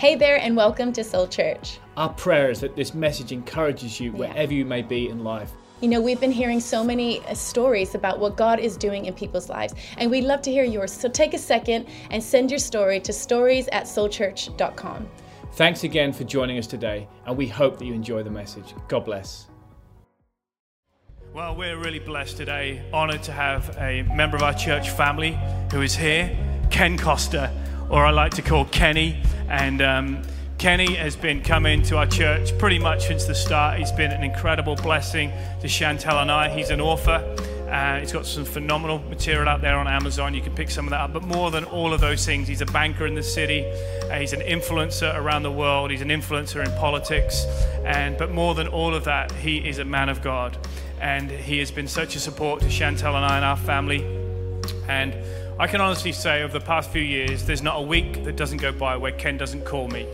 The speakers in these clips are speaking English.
Hey there, and welcome to Soul Church. Our prayer is that this message encourages you wherever you may be in life. You know, we've been hearing so many uh, stories about what God is doing in people's lives, and we'd love to hear yours. So take a second and send your story to stories at soulchurch.com. Thanks again for joining us today, and we hope that you enjoy the message. God bless. Well, we're really blessed today, honored to have a member of our church family who is here, Ken Costa, or I like to call Kenny. And um, Kenny has been coming to our church pretty much since the start. He's been an incredible blessing to Chantel and I. He's an author. Uh, he's got some phenomenal material out there on Amazon. You can pick some of that up. But more than all of those things, he's a banker in the city. Uh, he's an influencer around the world. He's an influencer in politics. And but more than all of that, he is a man of God. And he has been such a support to Chantel and I and our family. And I can honestly say, over the past few years, there's not a week that doesn't go by where Ken doesn't call me.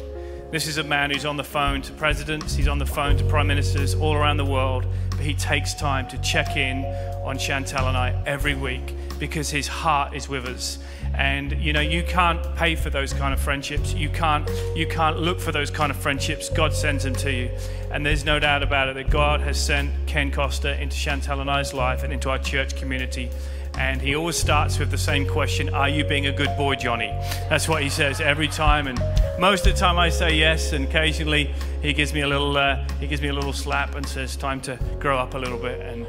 This is a man who's on the phone to presidents, he's on the phone to prime ministers all around the world, but he takes time to check in on Chantel and I every week because his heart is with us. And you know, you can't pay for those kind of friendships. You can't you can't look for those kind of friendships. God sends them to you. And there's no doubt about it that God has sent Ken Costa into Chantel and I's life and into our church community. And he always starts with the same question Are you being a good boy, Johnny? That's what he says every time. And most of the time I say yes, and occasionally he gives me a little, uh, he gives me a little slap and says, Time to grow up a little bit. And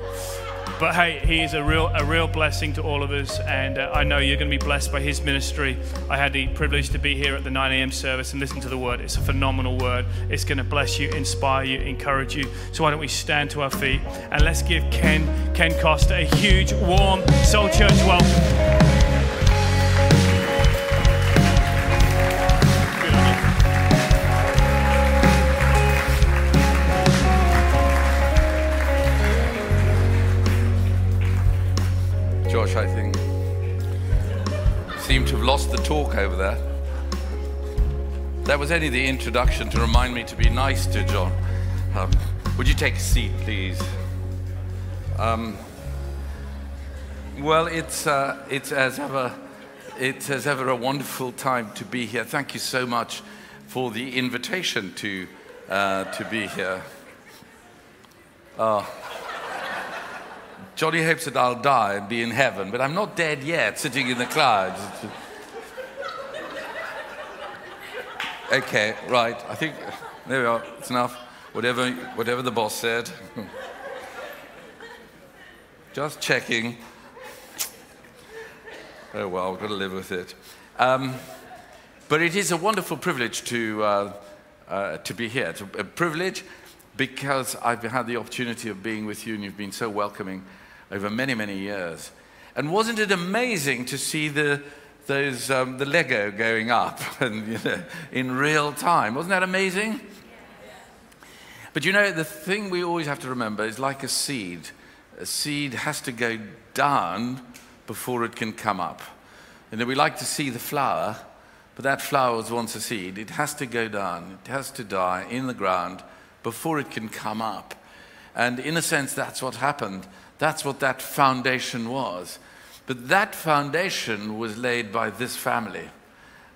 but hey, he is a real, a real blessing to all of us, and uh, I know you're going to be blessed by his ministry. I had the privilege to be here at the 9 a.m. service and listen to the word. It's a phenomenal word. It's going to bless you, inspire you, encourage you. So why don't we stand to our feet and let's give Ken, Ken Costa a huge, warm Soul Church welcome. Seem to have lost the talk over there. That was only the introduction to remind me to be nice to John. Um, would you take a seat, please? Um, well, it's, uh, it's, as ever, it's as ever a wonderful time to be here. Thank you so much for the invitation to, uh, to be here. Uh, Johnny hopes that I'll die and be in heaven, but I'm not dead yet, sitting in the clouds. Okay, right. I think there we are. It's enough. Whatever, whatever the boss said. Just checking. Oh well, I've got to live with it. Um, but it is a wonderful privilege to, uh, uh, to be here. It's a privilege because I've had the opportunity of being with you and you've been so welcoming over many, many years. And wasn't it amazing to see the, those, um, the Lego going up and, you know, in real time? Wasn't that amazing? But you know, the thing we always have to remember is like a seed. A seed has to go down before it can come up. And we like to see the flower, but that flower was once a seed. It has to go down, it has to die in the ground before it can come up. And in a sense, that's what happened that's what that foundation was. But that foundation was laid by this family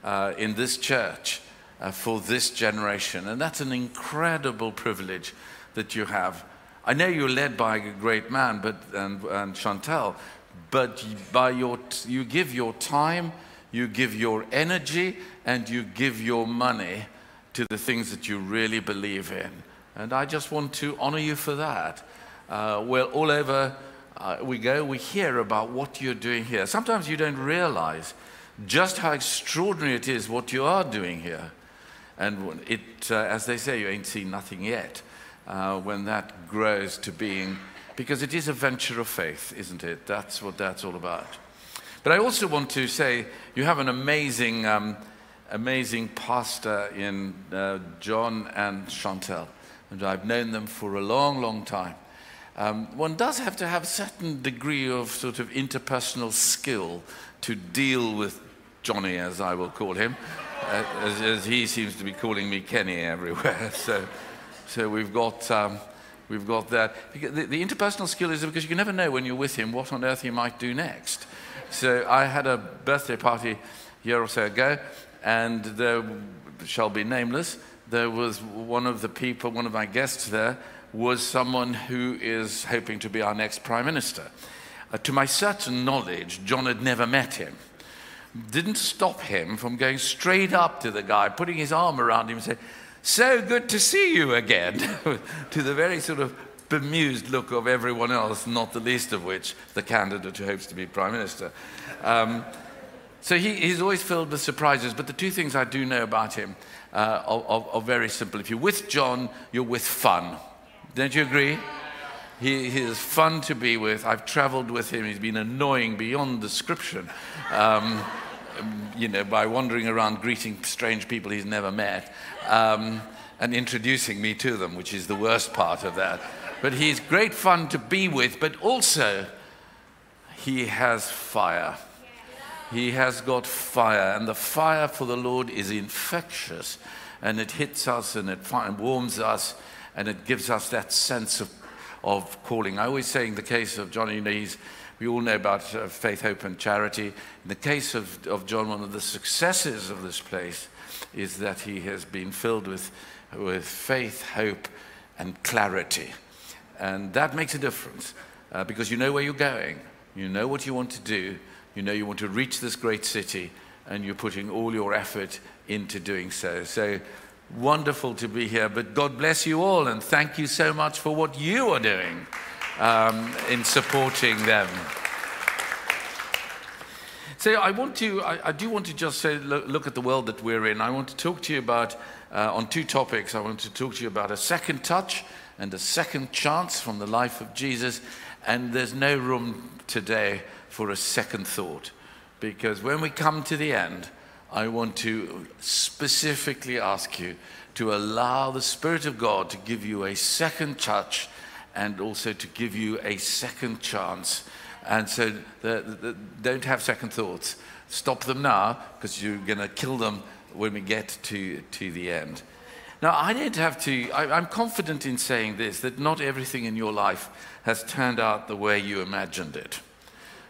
uh, in this church uh, for this generation. And that's an incredible privilege that you have. I know you're led by a great man, but, and, and Chantel, but by your, you give your time, you give your energy, and you give your money to the things that you really believe in. And I just want to honor you for that uh, well, all over uh, we go, we hear about what you're doing here. Sometimes you don't realize just how extraordinary it is what you are doing here. And it, uh, as they say, you ain't seen nothing yet. Uh, when that grows to being, because it is a venture of faith, isn't it? That's what that's all about. But I also want to say you have an amazing, um, amazing pastor in uh, John and Chantel. And I've known them for a long, long time. Um, one does have to have a certain degree of sort of interpersonal skill to deal with Johnny, as I will call him, uh, as, as, he seems to be calling me Kenny everywhere. So, so we've got. Um, we've got that. The, the, interpersonal skill is because you never know when you're with him what on earth he might do next. So I had a birthday party a year or so ago, and there shall be nameless. There was one of the people, one of my guests there, was someone who is hoping to be our next prime minister. Uh, to my certain knowledge, John had never met him. Didn't stop him from going straight up to the guy, putting his arm around him and saying, So good to see you again, to the very sort of bemused look of everyone else, not the least of which the candidate who hopes to be prime minister. Um, so he, he's always filled with surprises. But the two things I do know about him uh, are, are, are, very simple. If you're with John, you're with fun. Don't you agree? He, he is fun to be with. I've traveled with him. He's been annoying beyond description. Um, you know, by wandering around greeting strange people he's never met um, and introducing me to them, which is the worst part of that. But he's great fun to be with, but also he has fire. He has got fire, and the fire for the Lord is infectious, and it hits us and it warms us, and it gives us that sense of, of calling. I always say, in the case of Johnny, he's, we all know about uh, faith, hope, and charity. In the case of, of John, one of the successes of this place is that he has been filled with, with faith, hope, and clarity. And that makes a difference uh, because you know where you're going, you know what you want to do, you know you want to reach this great city, and you're putting all your effort into doing so. So wonderful to be here. But God bless you all, and thank you so much for what you are doing um, in supporting them. So I want to, I, I, do want to just say, look, look, at the world that we're in. I want to talk to you about, uh, on two topics. I want to talk to you about a second touch and a second chance from the life of Jesus. And there's no room today for a second thought. Because when we come to the end, I want to specifically ask you to allow the Spirit of God to give you a second touch and also to give you a second chance. And so the, the, don't have second thoughts. Stop them now because you're going to kill them when we get to, to the end. Now, I don't have to, I, I'm confident in saying this that not everything in your life has turned out the way you imagined it.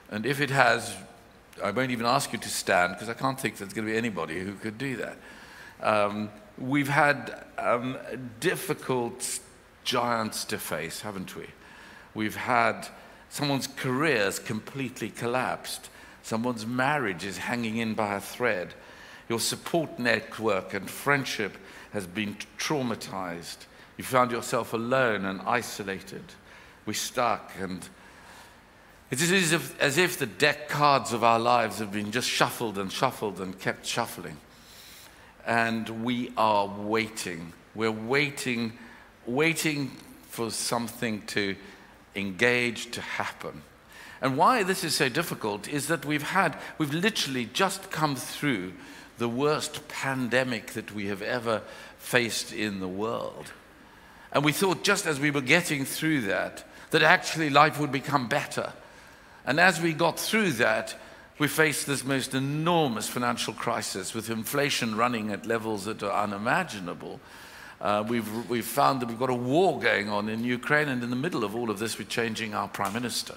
And if it has, I won't even ask you to stand because I can't think there's going to be anybody who could do that. Um, we've had um, difficult giants to face, haven't we? We've had someone's careers completely collapsed, someone's marriage is hanging in by a thread, your support network and friendship has been traumatized. You found yourself alone and isolated. We're stuck and it is as if, as if the deck cards of our lives have been just shuffled and shuffled and kept shuffling. And we are waiting. We're waiting, waiting for something to engage to happen. And why this is so difficult is that we've had, we've literally just come through the worst pandemic that we have ever faced in the world. And we thought just as we were getting through that, that actually life would become better and as we got through that, we faced this most enormous financial crisis with inflation running at levels that are unimaginable. Uh, we've, we've found that we've got a war going on in Ukraine, and in the middle of all of this, we're changing our prime minister.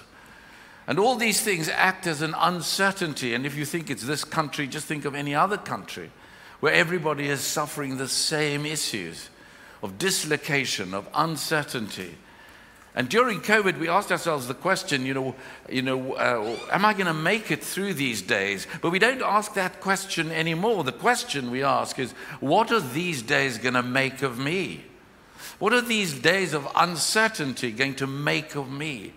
And all these things act as an uncertainty. And if you think it's this country, just think of any other country where everybody is suffering the same issues of dislocation, of uncertainty. And during COVID, we asked ourselves the question, you know, you know uh, am I going to make it through these days? But we don't ask that question anymore. The question we ask is, what are these days going to make of me? What are these days of uncertainty going to make of me?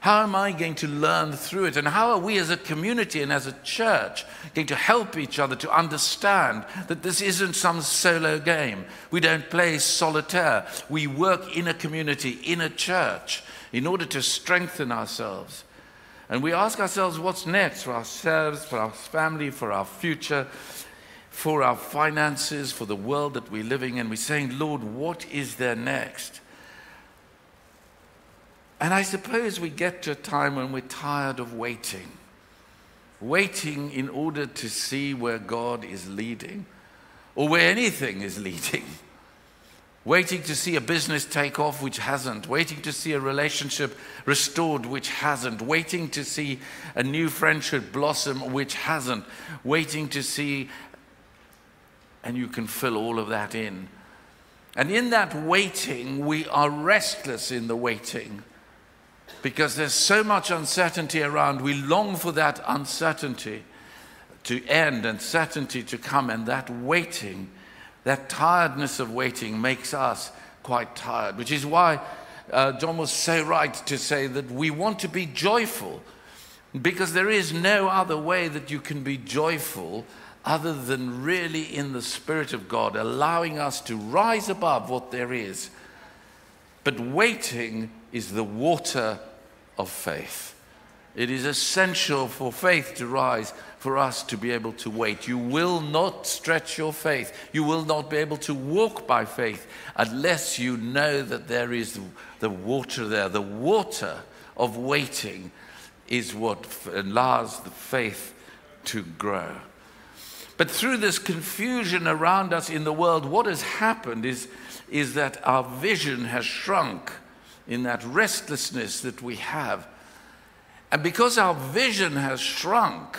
How am I going to learn through it? And how are we as a community and as a church going to help each other to understand that this isn't some solo game? We don't play solitaire. We work in a community, in a church, in order to strengthen ourselves. And we ask ourselves what's next for ourselves, for our family, for our future, for our finances, for the world that we're living in. We're saying, Lord, what is there next? And I suppose we get to a time when we're tired of waiting, waiting in order to see where God is leading or where anything is leading. Waiting to see a business take off, which hasn't. Waiting to see a relationship restored, which hasn't. Waiting to see a new friendship blossom, which hasn't. Waiting to see and you can fill all of that in. And in that waiting, we are restless in the waiting because there's so much uncertainty around. We long for that uncertainty to end and certainty to come, and that waiting, that tiredness of waiting, makes us quite tired, which is why uh, John was so right to say that we want to be joyful because there is no other way that you can be joyful other than really in the Spirit of God, allowing us to rise above what there is. But waiting is the water of faith. It is essential for faith to rise, for us to be able to wait. You will not stretch your faith. You will not be able to walk by faith unless you know that there is the water there. The water of waiting is what allows the faith to grow. But through this confusion around us in the world, what has happened is, is that our vision has shrunk in that restlessness that we have. And because our vision has shrunk,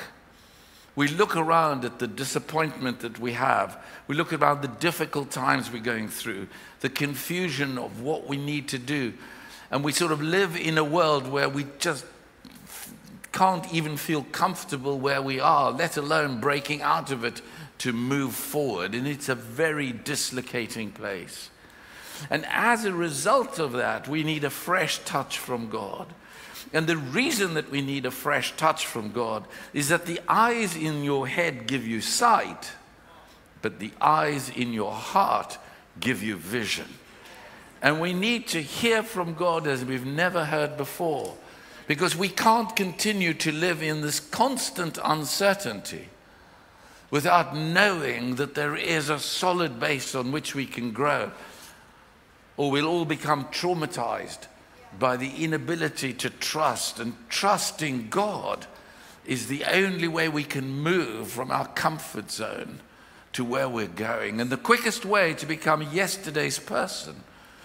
we look around at the disappointment that we have. We look around the difficult times we're going through, the confusion of what we need to do. And we sort of live in a world where we just can't even feel comfortable where we are, let alone breaking out of it to move forward. And it's a very dislocating place. And as a result of that, we need a fresh touch from God. And the reason that we need a fresh touch from God is that the eyes in your head give you sight, but the eyes in your heart give you vision. And we need to hear from God as we've never heard before because we can't continue to live in this constant uncertainty without knowing that there is a solid base on which we can grow or we'll all become traumatized by the inability to trust. And trusting God is the only way we can move from our comfort zone to where we're going. And the quickest way to become yesterday's person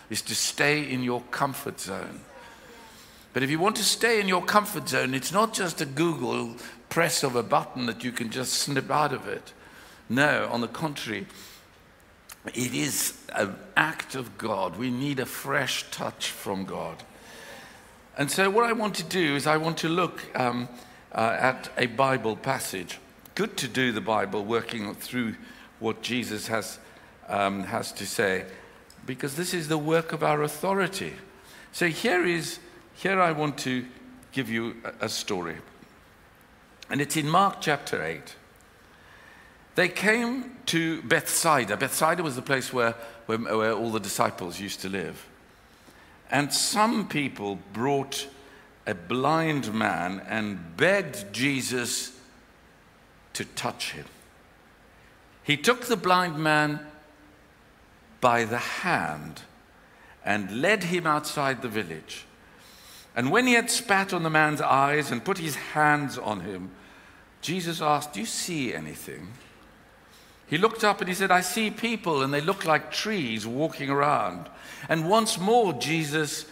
is to stay in your comfort zone. But if you want to stay in your comfort zone, it's not just a Google press of a button that you can just snip out of it. No, on the contrary, it is an act of God. We need a fresh touch from God. And so, what I want to do is, I want to look um, uh, at a Bible passage. Good to do the Bible, working through what Jesus has, um, has to say, because this is the work of our authority. So, here is, here I want to give you a, a story. And it's in Mark chapter 8. They came to Bethsaida. Bethsaida was the place where, where, where, all the disciples used to live. And some people brought a blind man and begged Jesus to touch him. He took the blind man by the hand and led him outside the village. And when he had spat on the man's eyes and put his hands on him, Jesus asked, Do you see anything? He looked up and he said, I see people and they look like trees walking around. And once more, Jesus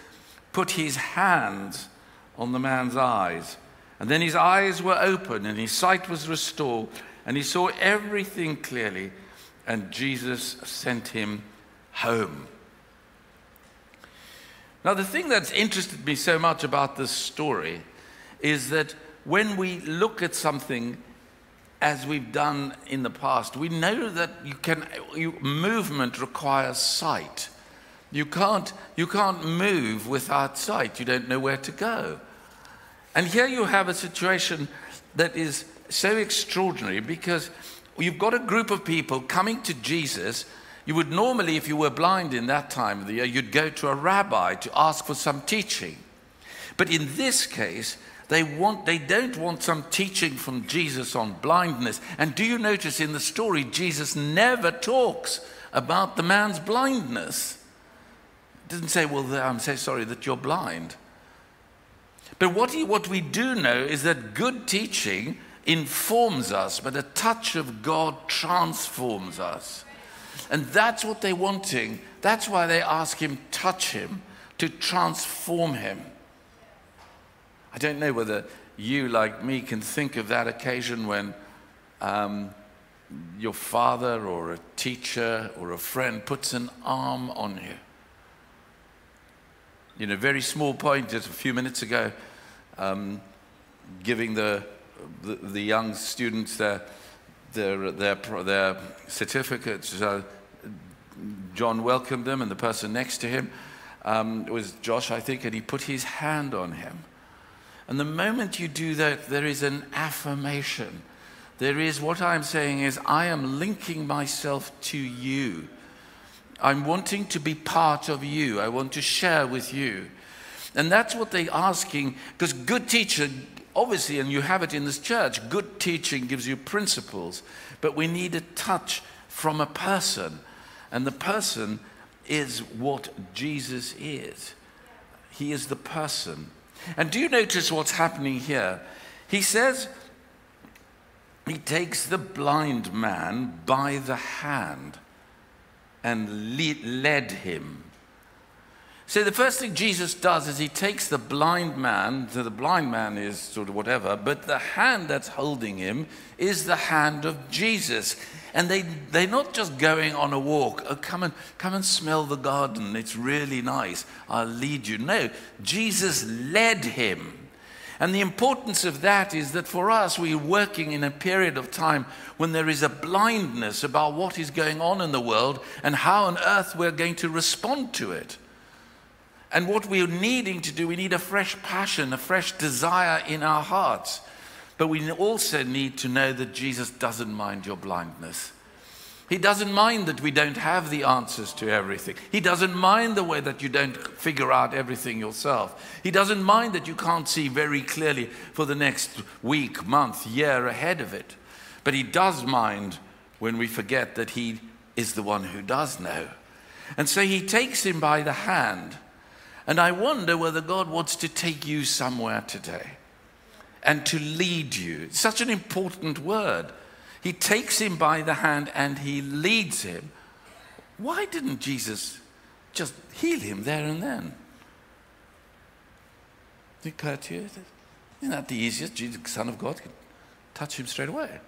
put his hands on the man's eyes. And then his eyes were open and his sight was restored and he saw everything clearly. And Jesus sent him home. Now, the thing that's interested me so much about this story is that when we look at something as we've done in the past, we know that you can, you, movement requires sight. You can't, you can't move without sight. You don't know where to go. And here you have a situation that is so extraordinary because you've got a group of people coming to Jesus. You would normally, if you were blind in that time of the year, you'd go to a rabbi to ask for some teaching. But in this case, they, want, they don't want some teaching from Jesus on blindness. And do you notice in the story, Jesus never talks about the man's blindness? He doesn't say, Well, I'm so sorry that you're blind. But what, he, what we do know is that good teaching informs us, but a touch of God transforms us. And that's what they're wanting. That's why they ask him, touch him, to transform him. I don't know whether you, like me, can think of that occasion when um, your father or a teacher or a friend puts an arm on you. You know, very small point just a few minutes ago, um, giving the, the, the, young students their, their, their, their certificates. John welcomed them, and the person next to him um, was Josh, I think, and he put his hand on him. And the moment you do that, there is an affirmation. There is what I'm saying is, I am linking myself to you. I'm wanting to be part of you. I want to share with you. And that's what they're asking, because good teacher, obviously, and you have it in this church, good teaching gives you principles, but we need a touch from a person. And the person is what Jesus is. He is the person. And do you notice what's happening here? He says, he takes the blind man by the hand and led him. So the first thing Jesus does is he takes the blind man, so the blind man is sort of whatever, but the hand that's holding him is the hand of Jesus. And they, they're not just going on a walk, oh, come and, come and smell the garden, it's really nice, I'll lead you. No, Jesus led him. And the importance of that is that for us, we're working in a period of time when there is a blindness about what is going on in the world and how on earth we're going to respond to it. And what we're needing to do, we need a fresh passion, a fresh desire in our hearts. But we also need to know that Jesus doesn't mind your blindness. He doesn't mind that we don't have the answers to everything. He doesn't mind the way that you don't figure out everything yourself. He doesn't mind that you can't see very clearly for the next week, month, year ahead of it. But He does mind when we forget that He is the one who does know. And so He takes him by the hand. And I wonder whether God wants to take you somewhere today and to lead you. It's such an important word. He takes him by the hand and he leads him. Why didn't Jesus just heal him there and then? Did it occur to you? Isn't that the easiest? Jesus, Son of God, could touch him straight away.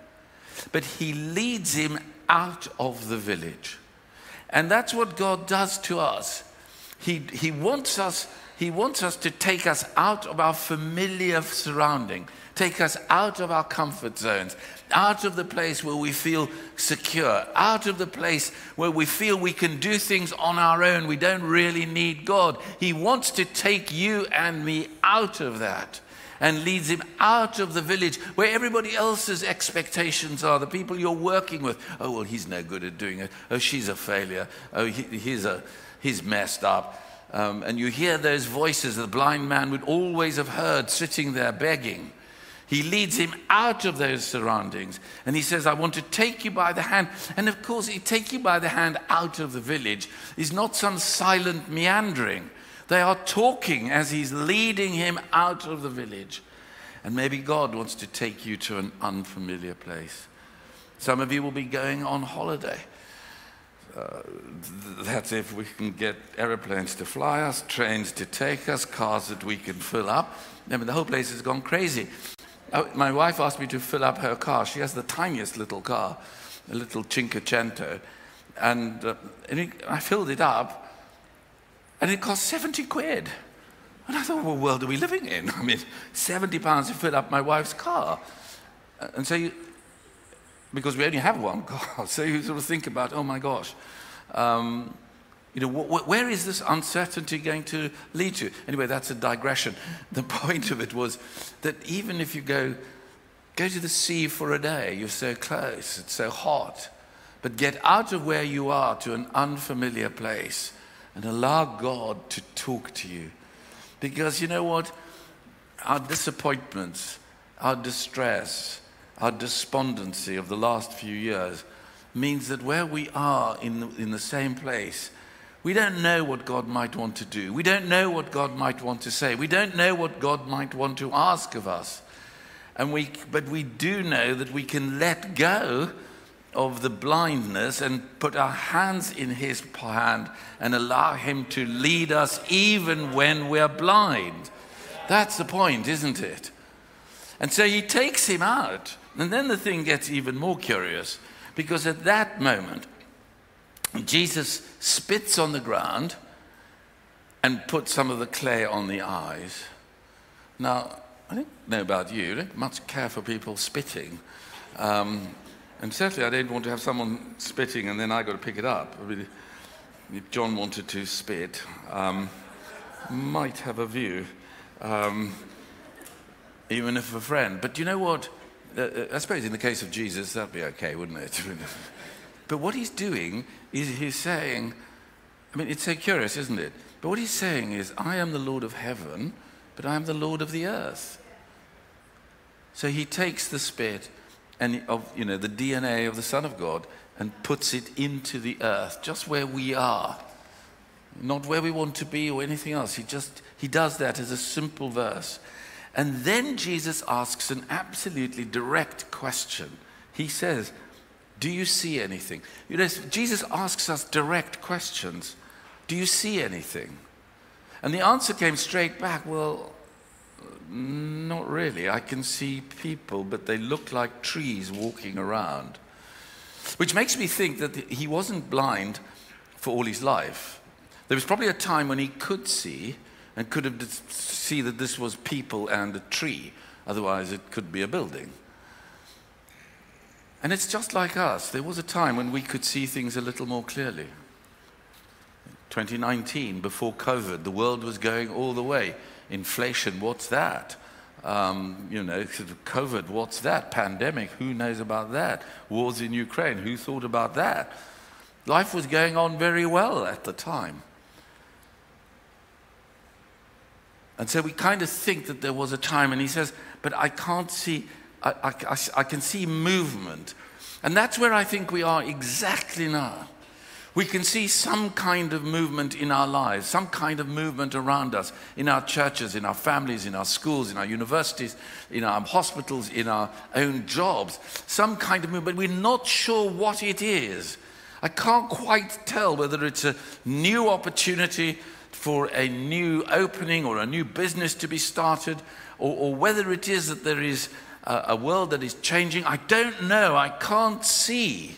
But he leads him out of the village. And that's what God does to us. He, he, wants us he wants us to take us out of our familiar surrounding, take us out of our comfort zones, out of the place where we feel secure, out of the place where we feel we can do things on our own. We don't really need God. He wants to take you and me out of that and leads him out of the village where everybody else's expectations are, the people you're working with. Oh, well, he's no good at doing it. Oh, she's a failure. Oh, he, he's, a, he's messed up. Um, and you hear those voices that the blind man would always have heard sitting there begging. He leads him out of those surroundings and he says, I want to take you by the hand. And of course, he take you by the hand out of the village is not some silent meandering. They are talking as he's leading him out of the village. And maybe God wants to take you to an unfamiliar place. Some of you will be going on holiday. Uh, that's if we can get aeroplanes to fly us, trains to take us, cars that we can fill up. I mean, the whole place has gone crazy. Oh, my wife asked me to fill up her car. She has the tiniest little car, a little Cinquecento. And, uh, and it, I filled it up, and it cost 70 quid. And I thought, what world are we living in? I mean, 70 pounds to fill up my wife's car. And so, you, because we only have one God. so you sort of think about, oh my gosh. Um, you know, wh- where is this uncertainty going to lead to? Anyway, that's a digression. The point of it was that even if you go, go to the sea for a day, you're so close, it's so hot, but get out of where you are to an unfamiliar place and allow God to talk to you. Because you know what? Our disappointments, our distress, our despondency of the last few years means that where we are in the, in the same place, we don't know what God might want to do. We don't know what God might want to say. We don't know what God might want to ask of us. And we, but we do know that we can let go of the blindness and put our hands in His hand and allow Him to lead us even when we're blind. That's the point, isn't it? And so He takes him out. And then the thing gets even more curious Because at that moment, Jesus spits on the ground and puts some of the clay on the eyes. Now, I don't know about you, I don't much care for people spitting. Um, and certainly I don't want to have someone spitting and then I got to pick it up. I mean, if John wanted to spit, um, might have a view, um, even if a friend. But you know what? Uh, uh, I suppose in the case of Jesus, that'd be okay, wouldn't it? but what he's doing is he's saying, I mean, it's so curious, isn't it? But what he's saying is, I am the Lord of heaven, but I am the Lord of the earth. So he takes the spit and of you know the DNA of the Son of God and puts it into the earth, just where we are, not where we want to be or anything else. He just he does that as a simple verse. And then Jesus asks an absolutely direct question. He says, Do you see anything? You know, Jesus asks us direct questions. Do you see anything? And the answer came straight back, Well, not really. I can see people, but they look like trees walking around. Which makes me think that he wasn't blind for all his life. There was probably a time when he could see and could have see that this was people and a tree. Otherwise, it could be a building. And it's just like us. There was a time when we could see things a little more clearly. 2019, before COVID, the world was going all the way. Inflation, what's that? Um, you know, COVID, what's that? Pandemic, who knows about that? Wars in Ukraine, who thought about that? Life was going on very well at the time. And so we kind of think that there was a time, and he says, but I can't see, I, I, I, can see movement. And that's where I think we are exactly now. We can see some kind of movement in our lives, some kind of movement around us, in our churches, in our families, in our schools, in our universities, in our hospitals, in our own jobs, some kind of movement. We're not sure what it is. I can't quite tell whether it's a new opportunity for a new opening or a new business to be started, or, or whether it is that there is a, a world that is changing. I don't know. I can't see.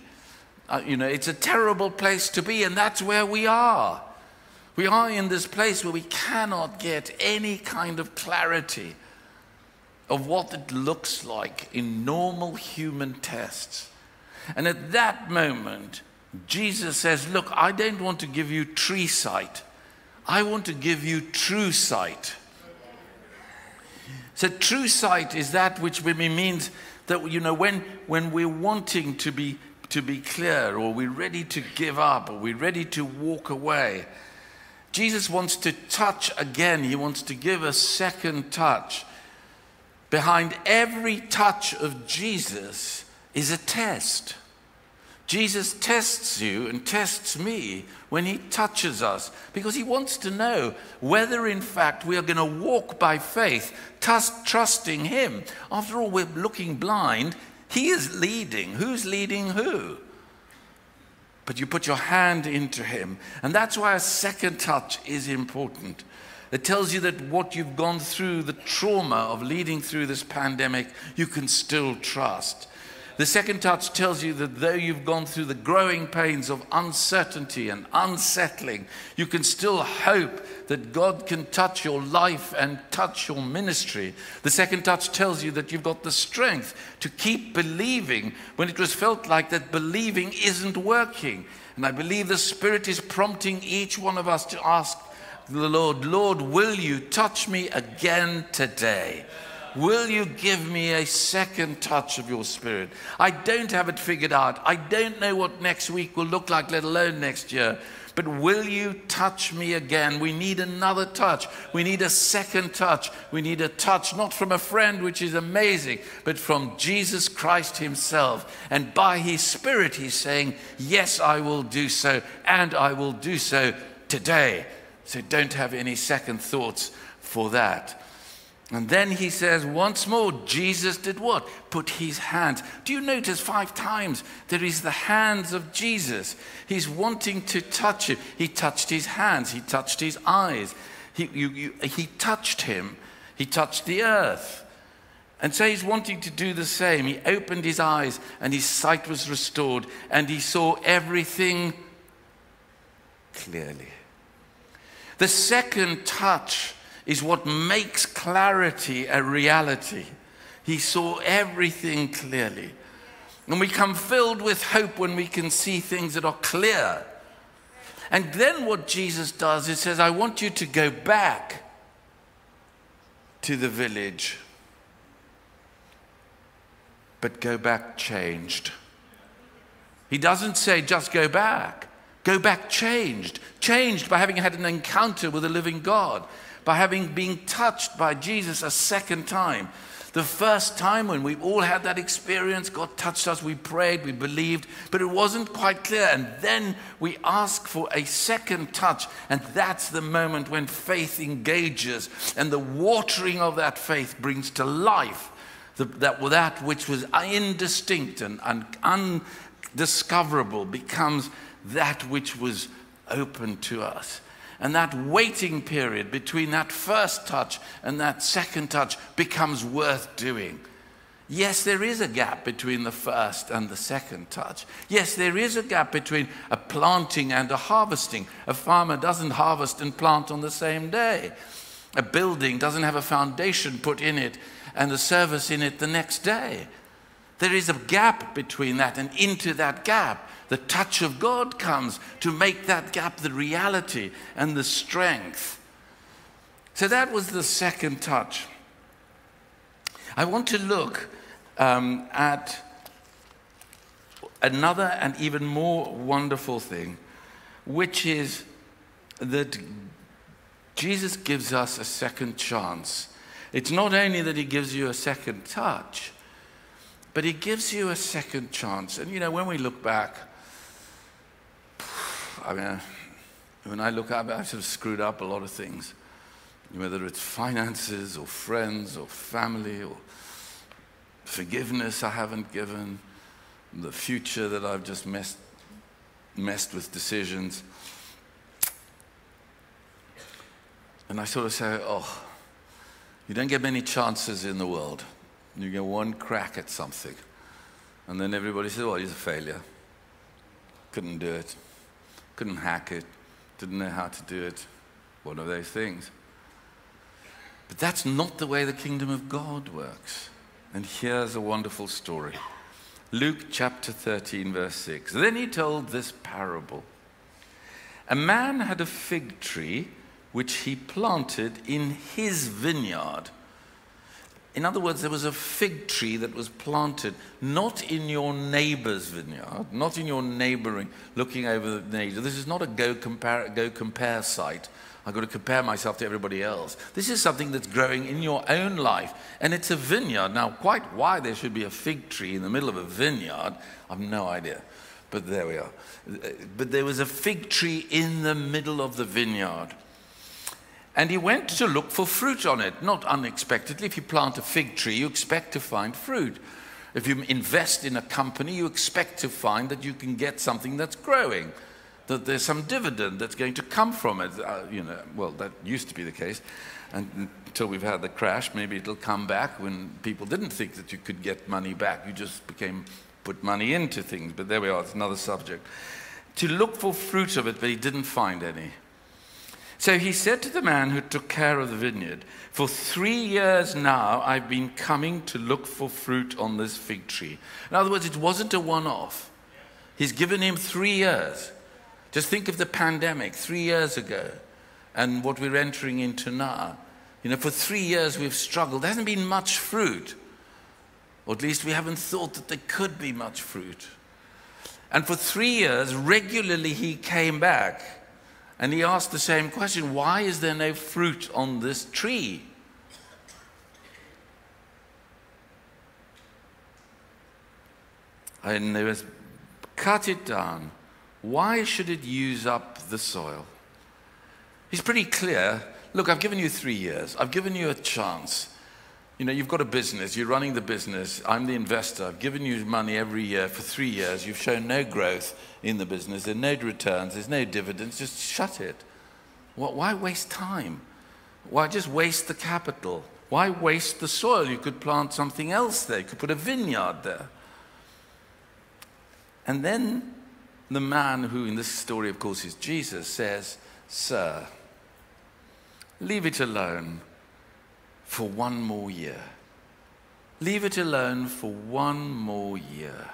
Uh, you know, it's a terrible place to be, and that's where we are. We are in this place where we cannot get any kind of clarity of what it looks like in normal human tests. And at that moment, Jesus says, Look, I don't want to give you tree sight. I want to give you true sight. So, true sight is that which means that, you know, when, when we're wanting to be, to be clear, or we're ready to give up, or we're ready to walk away, Jesus wants to touch again. He wants to give a second touch. Behind every touch of Jesus is a test. Jesus tests you and tests me when he touches us because he wants to know whether, in fact, we are going to walk by faith, trust, trusting him. After all, we're looking blind. He is leading. Who's leading who? But you put your hand into him. And that's why a second touch is important. It tells you that what you've gone through, the trauma of leading through this pandemic, you can still trust. The second touch tells you that though you've gone through the growing pains of uncertainty and unsettling, you can still hope that God can touch your life and touch your ministry. The second touch tells you that you've got the strength to keep believing when it was felt like that believing isn't working. And I believe the Spirit is prompting each one of us to ask the Lord, Lord, will you touch me again today? Will you give me a second touch of your spirit? I don't have it figured out. I don't know what next week will look like, let alone next year. But will you touch me again? We need another touch. We need a second touch. We need a touch, not from a friend, which is amazing, but from Jesus Christ Himself. And by His Spirit, He's saying, Yes, I will do so, and I will do so today. So don't have any second thoughts for that. And then he says once more, Jesus did what? Put his hands. Do you notice five times there is the hands of Jesus? He's wanting to touch him. He touched his hands, he touched his eyes, he, you, you, he touched him, he touched the earth. And so he's wanting to do the same. He opened his eyes and his sight was restored and he saw everything clearly. The second touch is what makes clarity a reality. He saw everything clearly. And we come filled with hope when we can see things that are clear. And then what Jesus does is says, I want you to go back to the village, but go back changed. He doesn't say just go back. Go back changed. Changed by having had an encounter with a living God, by having been touched by Jesus a second time. The first time when we all had that experience, God touched us, we prayed, we believed, but it wasn't quite clear. And then we ask for a second touch, and that's the moment when faith engages, and the watering of that faith brings to life the, that, that which was indistinct and, and undiscoverable becomes that which was open to us. And that waiting period between that first touch and that second touch becomes worth doing. Yes, there is a gap between the first and the second touch. Yes, there is a gap between a planting and a harvesting. A farmer doesn't harvest and plant on the same day. A building doesn't have a foundation put in it and a service in it the next day. There is a gap between that, and into that gap the touch of God comes to make that gap the reality and the strength. So that was the second touch. I want to look um, at another and even more wonderful thing, which is that Jesus gives us a second chance. It's not only that he gives you a second touch, but he gives you a second chance. And you know, when we look back, I mean, when I look up, I've sort of screwed up a lot of things, whether it's finances or friends or family or forgiveness I haven't given, the future that I've just messed, messed with decisions. And I sort of say, oh, you don't get many chances in the world. You get one crack at something. And then everybody says, well, he's a failure. Couldn't do it couldn't hack it, didn't know how to do it, one of those things. But that's not the way the kingdom of God works. And here's a wonderful story Luke chapter 13, verse 6. Then he told this parable A man had a fig tree which he planted in his vineyard in other words, there was a fig tree that was planted not in your neighbor's vineyard, not in your neighboring, looking over the neighbor. This is not a go compare, go compare site. I've got to compare myself to everybody else. This is something that's growing in your own life, and it's a vineyard. Now, quite why there should be a fig tree in the middle of a vineyard, I've no idea. But there we are. But there was a fig tree in the middle of the vineyard. And he went to look for fruit on it, not unexpectedly. If you plant a fig tree, you expect to find fruit. If you invest in a company, you expect to find that you can get something that's growing, that there's some dividend that's going to come from it. Uh, you know, well, that used to be the case. And until we've had the crash, maybe it'll come back when people didn't think that you could get money back. You just became put money into things. But there we are, it's another subject. To look for fruit of it, but he didn't find any. So he said to the man who took care of the vineyard, For three years now I've been coming to look for fruit on this fig tree. In other words, it wasn't a one off. He's given him three years. Just think of the pandemic three years ago and what we're entering into now. You know, for three years we've struggled. There hasn't been much fruit. Or at least we haven't thought that there could be much fruit. And for three years, regularly he came back and he asked the same question why is there no fruit on this tree? And they was cut it down. Why should it use up the soil? He's pretty clear. Look, I've given you three years. I've given you a chance. You know, you've got a business, you're running the business, I'm the investor, I've given you money every year for three years, you've shown no growth in the business, there are no returns, there's no dividends, just shut it. Why waste time? Why just waste the capital? Why waste the soil? You could plant something else there. You could put a vineyard there. And then the man who, in this story, of course, is Jesus, says, Sir, leave it alone for one more year. Leave it alone for one more year.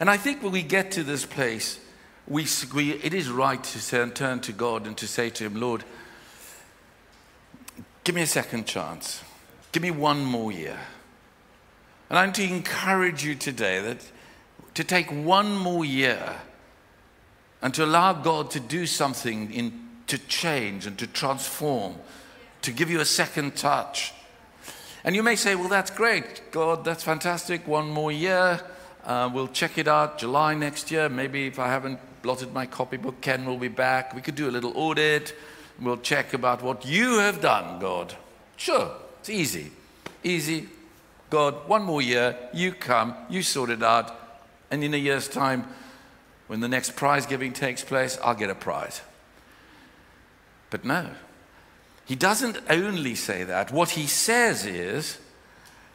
And I think when we get to this place, we, we, it is right to turn to God and to say to Him, Lord, give me a second chance. Give me one more year. And I'm to encourage you today that to take one more year and to allow God to do something in, to change and to transform, to give you a second touch. And you may say, well, that's great. God, that's fantastic. One more year. Uh, we'll check it out July next year. Maybe if I haven't blotted my copybook, Ken will be back. We could do a little audit. We'll check about what you have done, God. Sure, it's easy. Easy. God, one more year. You come. You sort it out. And in a year's time, when the next prize giving takes place, I'll get a prize. But no, he doesn't only say that. What he says is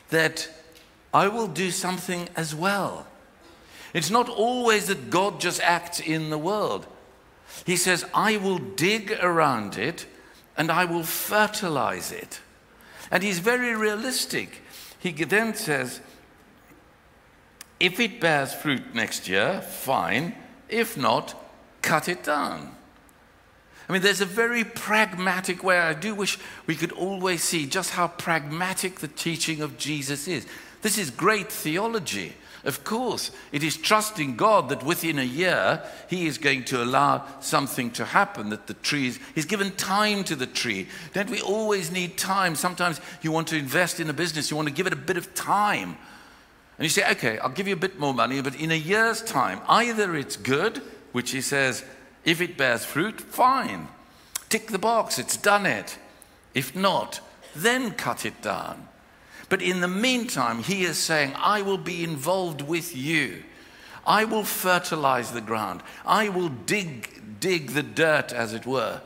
that I will do something as well. It's not always that God just acts in the world. He says, I will dig around it and I will fertilize it. And he's very realistic. He then says, if it bears fruit next year, fine. If not, cut it down. I mean, there's a very pragmatic way. I do wish we could always see just how pragmatic the teaching of Jesus is. This is great theology. Of course, it is trusting God that within a year He is going to allow something to happen, that the trees, He's given time to the tree. Don't we always need time? Sometimes you want to invest in a business, you want to give it a bit of time. And you say, okay, I'll give you a bit more money, but in a year's time, either it's good, which He says, if it bears fruit, fine. Tick the box, it's done it. If not, then cut it down. But in the meantime, he is saying, I will be involved with you. I will fertilize the ground. I will dig, dig the dirt, as it were,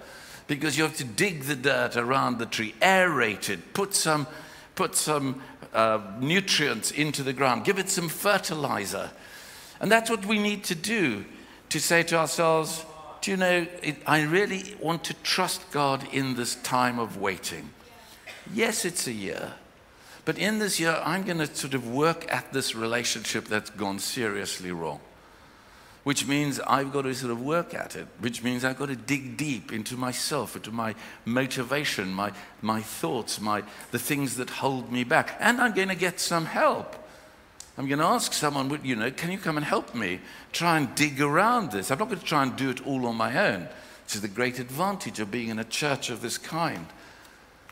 because you have to dig the dirt around the tree, aerate it, put some, put some uh, nutrients into the ground, give it some fertilizer. And that's what we need to do to say to ourselves, do you know, I really want to trust God in this time of waiting. Yes, it's a year. But in this year, I'm going to sort of work at this relationship that's gone seriously wrong. Which means I've got to sort of work at it, which means I've got to dig deep into myself, into my motivation, my, my thoughts, my, the things that hold me back. And I'm going to get some help. I'm going to ask someone, you know, can you come and help me try and dig around this? I'm not going to try and do it all on my own, which is the great advantage of being in a church of this kind.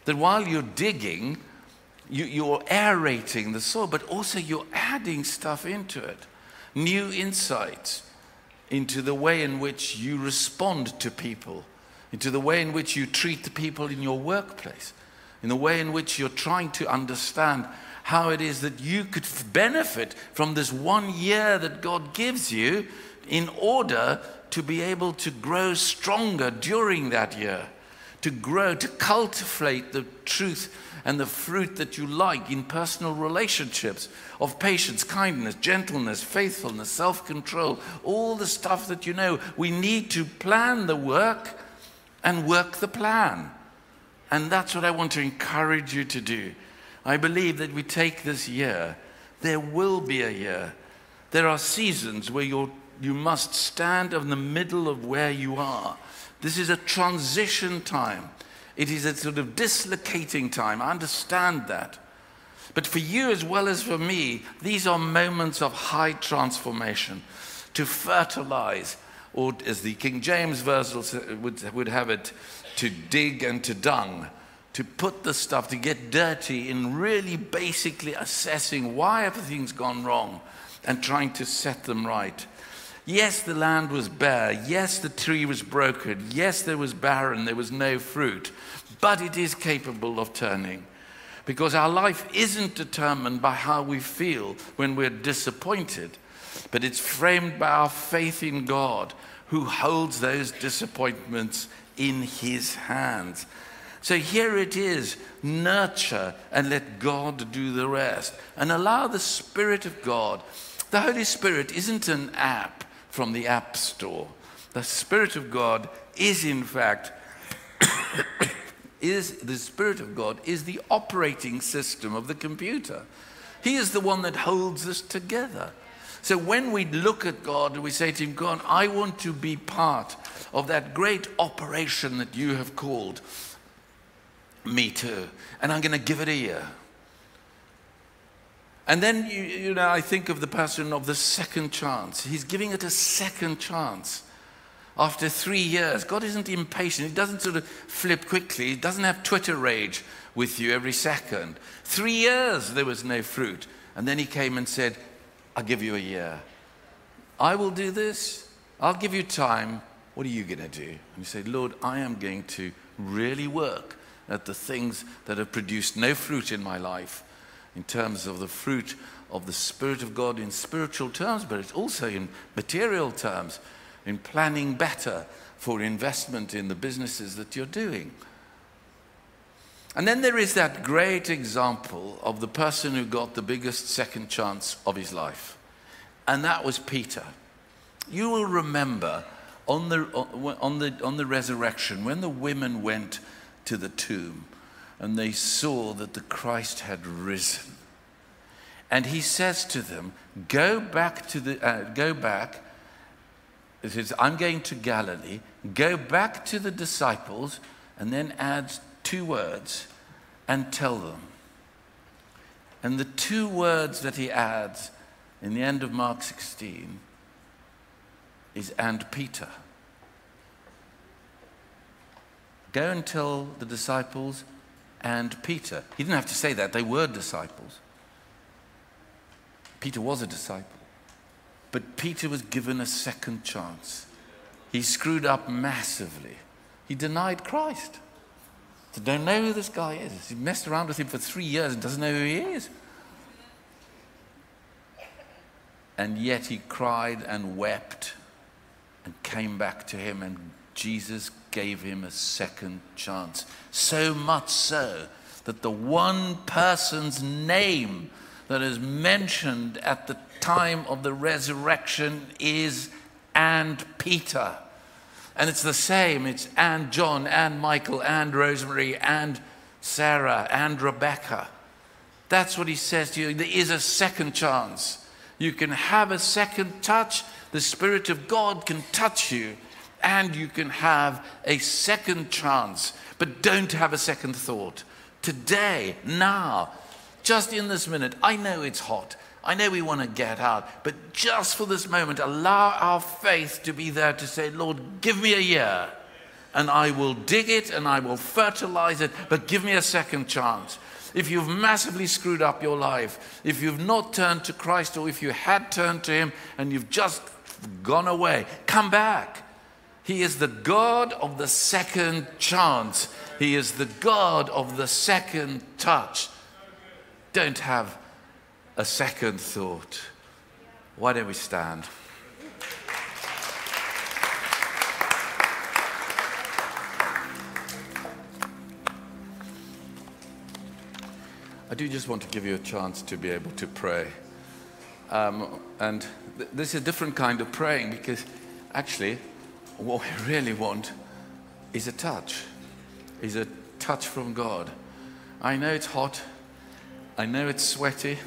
That while you're digging, you, are aerating the soil, but also you're adding stuff into it, new insights into the way in which you respond to people, into the way in which you treat the people in your workplace, in the way in which you're trying to understand how it is that you could benefit from this one year that God gives you in order to be able to grow stronger during that year, to grow, to cultivate the truth and the fruit that you like in personal relationships of patience, kindness, gentleness, faithfulness, self control, all the stuff that you know. We need to plan the work and work the plan. And that's what I want to encourage you to do. I believe that we take this year, there will be a year. There are seasons where you you must stand in the middle of where you are. This is a transition time. It is a sort of dislocating time. I understand that. But for you as well as for me, these are moments of high transformation to fertilize, or as the King James version would, would have it, to dig and to dung, to put the stuff, to get dirty in really basically assessing why everything's gone wrong and trying to set them right. Yes, the land was bare. Yes, the tree was broken. Yes, there was barren. There was no fruit. But it is capable of turning. Because our life isn't determined by how we feel when we're disappointed, but it's framed by our faith in God who holds those disappointments in his hands. So here it is nurture and let God do the rest. And allow the Spirit of God. The Holy Spirit isn't an app from the App Store. The Spirit of God is, in fact, is the Spirit of God is the operating system of the computer. He is the one that holds us together. So when we look at God, we say to Him, God, I want to be part of that great operation that you have called me to. and I'm going to give it a year. And then, you, you know, I think of the person of the second chance. He's giving it a second chance after three years. God isn't impatient. He doesn't sort of flip quickly. He doesn't have Twitter rage with you every second. Three years there was no fruit. And then he came and said, I'll give you a year. I will do this. I'll give you time. What are you going to do? And he said, Lord, I am going to really work at the things that have produced no fruit in my life in terms of the fruit of the Spirit of God in spiritual terms, but it's also in material terms in planning better for investment in the businesses that you're doing. And then there is that great example of the person who got the biggest second chance of his life, and that was Peter. You will remember on the, on the, on the resurrection when the women went to the tomb and they saw that the Christ had risen. And he says to them, Go back to the, uh, go back it says, I'm going to Galilee, go back to the disciples, and then adds two words and tell them. And the two words that he adds in the end of Mark 16 is and Peter. Go and tell the disciples and Peter. He didn't have to say that, they were disciples. Peter was a disciple. But Peter was given a second chance. He screwed up massively. He denied Christ. They don't know who this guy is. He messed around with him for three years and doesn't know who he is. And yet he cried and wept and came back to him, and Jesus gave him a second chance. So much so that the one person's name that is mentioned at the time of the resurrection is and Peter. And it's the same. It's and John and Michael and Rosemary and Sarah and Rebecca. That's what he says to you. There is a second chance. You can have a second touch. The Spirit of God can touch you, and you can have a second chance. But don't have a second thought. Today, now, just in this minute, I know it's hot. I know we want to get out, but just for this moment, allow our faith to be there to say, Lord, give me a year and I will dig it and I will fertilize it, but give me a second chance. If you've massively screwed up your life, if you've not turned to Christ, or if you had turned to Him and you've just gone away, come back. He is the God of the second chance, He is the God of the second touch. Don't have a second thought. Why don't we stand? I do just want to give you a chance to be able to pray. Um, and th- this is a different kind of praying because actually, what we really want is a touch, is a touch from God. I know it's hot, I know it's sweaty.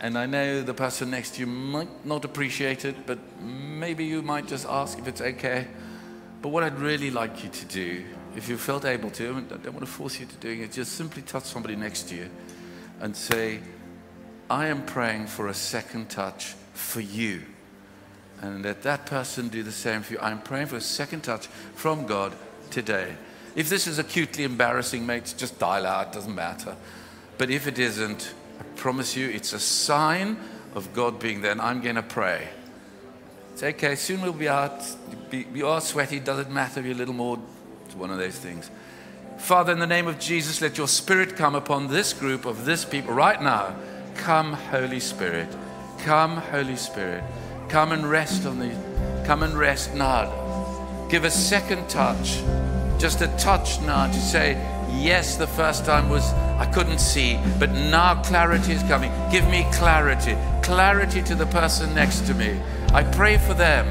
And I know the person next to you might not appreciate it, but maybe you might just ask if it's okay. But what I'd really like you to do, if you felt able to, and I don't want to force you to doing it, just simply touch somebody next to you and say, I am praying for a second touch for you. And let that person do the same for you. I'm praying for a second touch from God today. If this is acutely embarrassing, mates, just dial out, doesn't matter. But if it isn't, I promise you, it's a sign of God being there, and I'm going to pray. It's okay, soon we'll be out. You are sweaty, doesn't matter, you're a little more. It's one of those things. Father, in the name of Jesus, let your spirit come upon this group of this people right now. Come, Holy Spirit. Come, Holy Spirit. Come and rest on the. Come and rest now. Give a second touch. just a touch now to say, Yes, the first time was I couldn't see, but now clarity is coming. Give me clarity, clarity to the person next to me. I pray for them.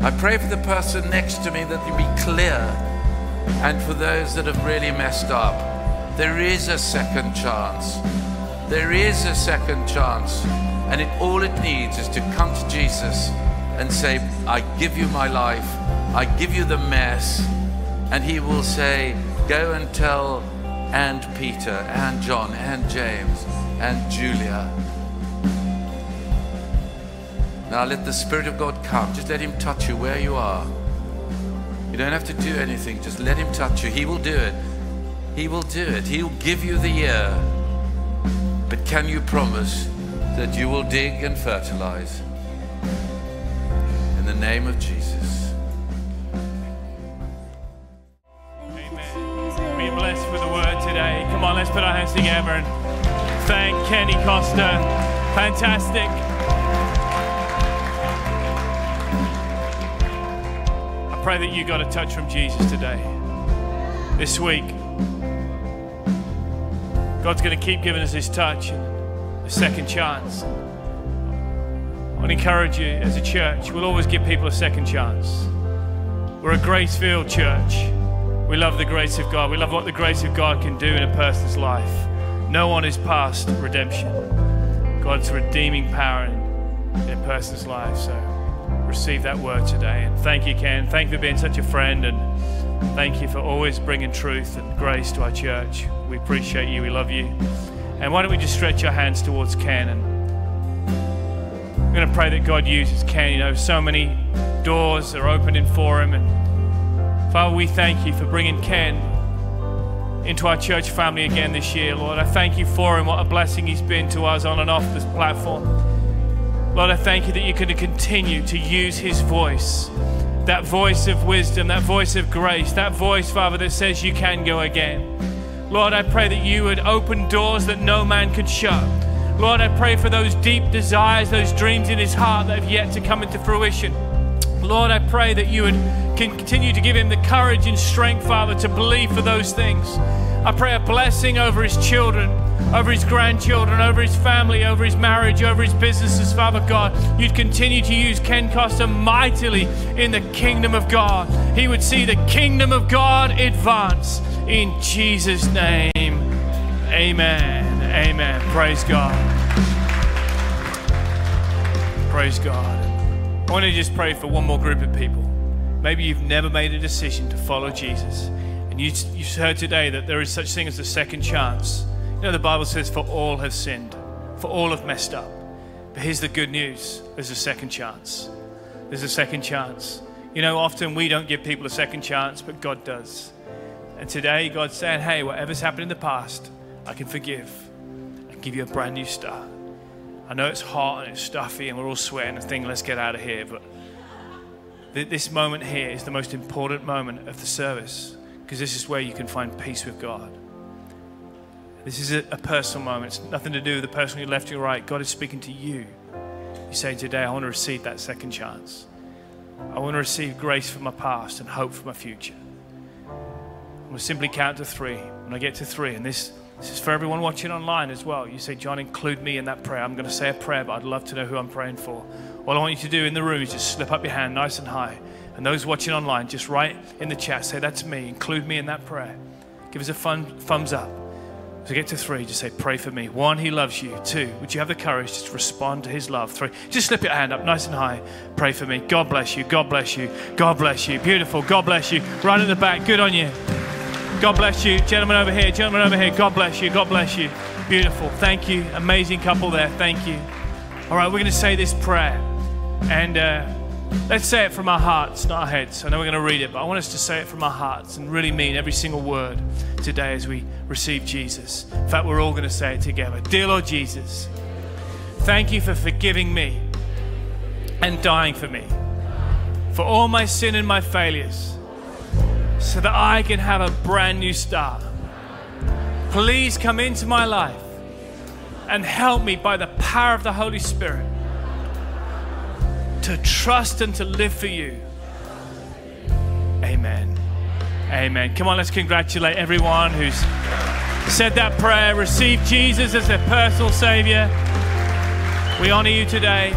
I pray for the person next to me that you be clear. And for those that have really messed up, there is a second chance. There is a second chance. And it, all it needs is to come to Jesus and say, I give you my life, I give you the mess. And He will say, Go and tell and Peter and John and James and Julia. Now let the Spirit of God come. Just let Him touch you where you are. You don't have to do anything, just let Him touch you. He will do it. He will do it. He'll give you the year. But can you promise that you will dig and fertilize? In the name of Jesus. Amen. Be blessed with the word today. Come on, let's put our hands together and thank Kenny Costa. Fantastic. I pray that you got a touch from Jesus today. This week, God's going to keep giving us His touch, a second chance. I want to encourage you as a church, we'll always give people a second chance. We're a grace filled church. We love the grace of God. We love what the grace of God can do in a person's life. No one is past redemption. God's redeeming power in, in a person's life. So receive that word today. And thank you, Ken. Thank you for being such a friend. And thank you for always bringing truth and grace to our church. We appreciate you. We love you. And why don't we just stretch our hands towards Ken and I'm going to pray that God uses Ken. You know, so many doors are opening for him. And Father, we thank you for bringing Ken into our church family again this year, Lord. I thank you for him. What a blessing he's been to us on and off this platform. Lord, I thank you that you're going to continue to use his voice, that voice of wisdom, that voice of grace, that voice, Father, that says you can go again. Lord, I pray that you would open doors that no man could shut. Lord, I pray for those deep desires, those dreams in his heart that have yet to come into fruition. Lord, I pray that you would continue to give him the courage and strength, Father, to believe for those things. I pray a blessing over his children, over his grandchildren, over his family, over his marriage, over his businesses, Father God. You'd continue to use Ken Costa mightily in the kingdom of God. He would see the kingdom of God advance in Jesus' name. Amen. Amen. Praise God. Praise God. I want to just pray for one more group of people. Maybe you've never made a decision to follow Jesus, and you, you've heard today that there is such thing as a second chance. You know, the Bible says, For all have sinned, for all have messed up. But here's the good news there's a second chance. There's a second chance. You know, often we don't give people a second chance, but God does. And today, God's saying, Hey, whatever's happened in the past, I can forgive and give you a brand new start. I know it's hot and it's stuffy and we're all sweating and thinking, let's get out of here. But th- this moment here is the most important moment of the service because this is where you can find peace with God. This is a, a personal moment. It's nothing to do with the person you left or right. God is speaking to you. You say today, I want to receive that second chance. I want to receive grace for my past and hope for my future. I'm going to simply count to three. When I get to three, and this this is for everyone watching online as well. You say, John, include me in that prayer. I'm going to say a prayer, but I'd love to know who I'm praying for. All I want you to do in the room is just slip up your hand nice and high. And those watching online, just write in the chat, say, That's me. Include me in that prayer. Give us a fun thumbs up. We get to three, just say, Pray for me. One, He loves you. Two, would you have the courage to respond to His love? Three, just slip your hand up nice and high. Pray for me. God bless you. God bless you. God bless you. Beautiful. God bless you. Right at the back. Good on you. God bless you. Gentlemen over here, gentlemen over here. God bless you. God bless you. Beautiful. Thank you. Amazing couple there. Thank you. All right, we're going to say this prayer. And uh, let's say it from our hearts, not our heads. I know we're going to read it, but I want us to say it from our hearts and really mean every single word today as we receive Jesus. In fact, we're all going to say it together. Dear Lord Jesus, thank you for forgiving me and dying for me, for all my sin and my failures so that I can have a brand new start. Please come into my life and help me by the power of the Holy Spirit to trust and to live for you. Amen. Amen. Come on, let's congratulate everyone who's said that prayer, received Jesus as their personal Savior. We honor you today.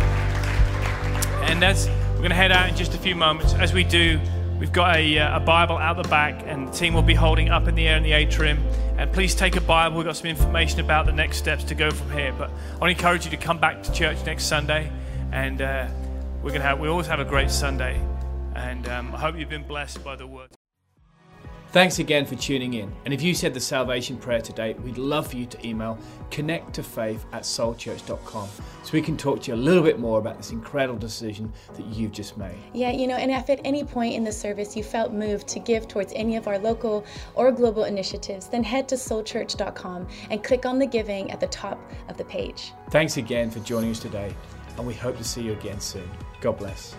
And as we're going to head out in just a few moments, as we do, we've got a, uh, a Bible out the back, and the team will be holding up in the air in the atrium. And please take a Bible. We've got some information about the next steps to go from here. But I want to encourage you to come back to church next Sunday, and uh, we're going to have we always have a great Sunday. And um, I hope you've been blessed by the word. Thanks again for tuning in. And if you said the salvation prayer today, we'd love for you to email connecttofaith at soulchurch.com so we can talk to you a little bit more about this incredible decision that you've just made. Yeah, you know, and if at any point in the service you felt moved to give towards any of our local or global initiatives, then head to soulchurch.com and click on the giving at the top of the page. Thanks again for joining us today, and we hope to see you again soon. God bless.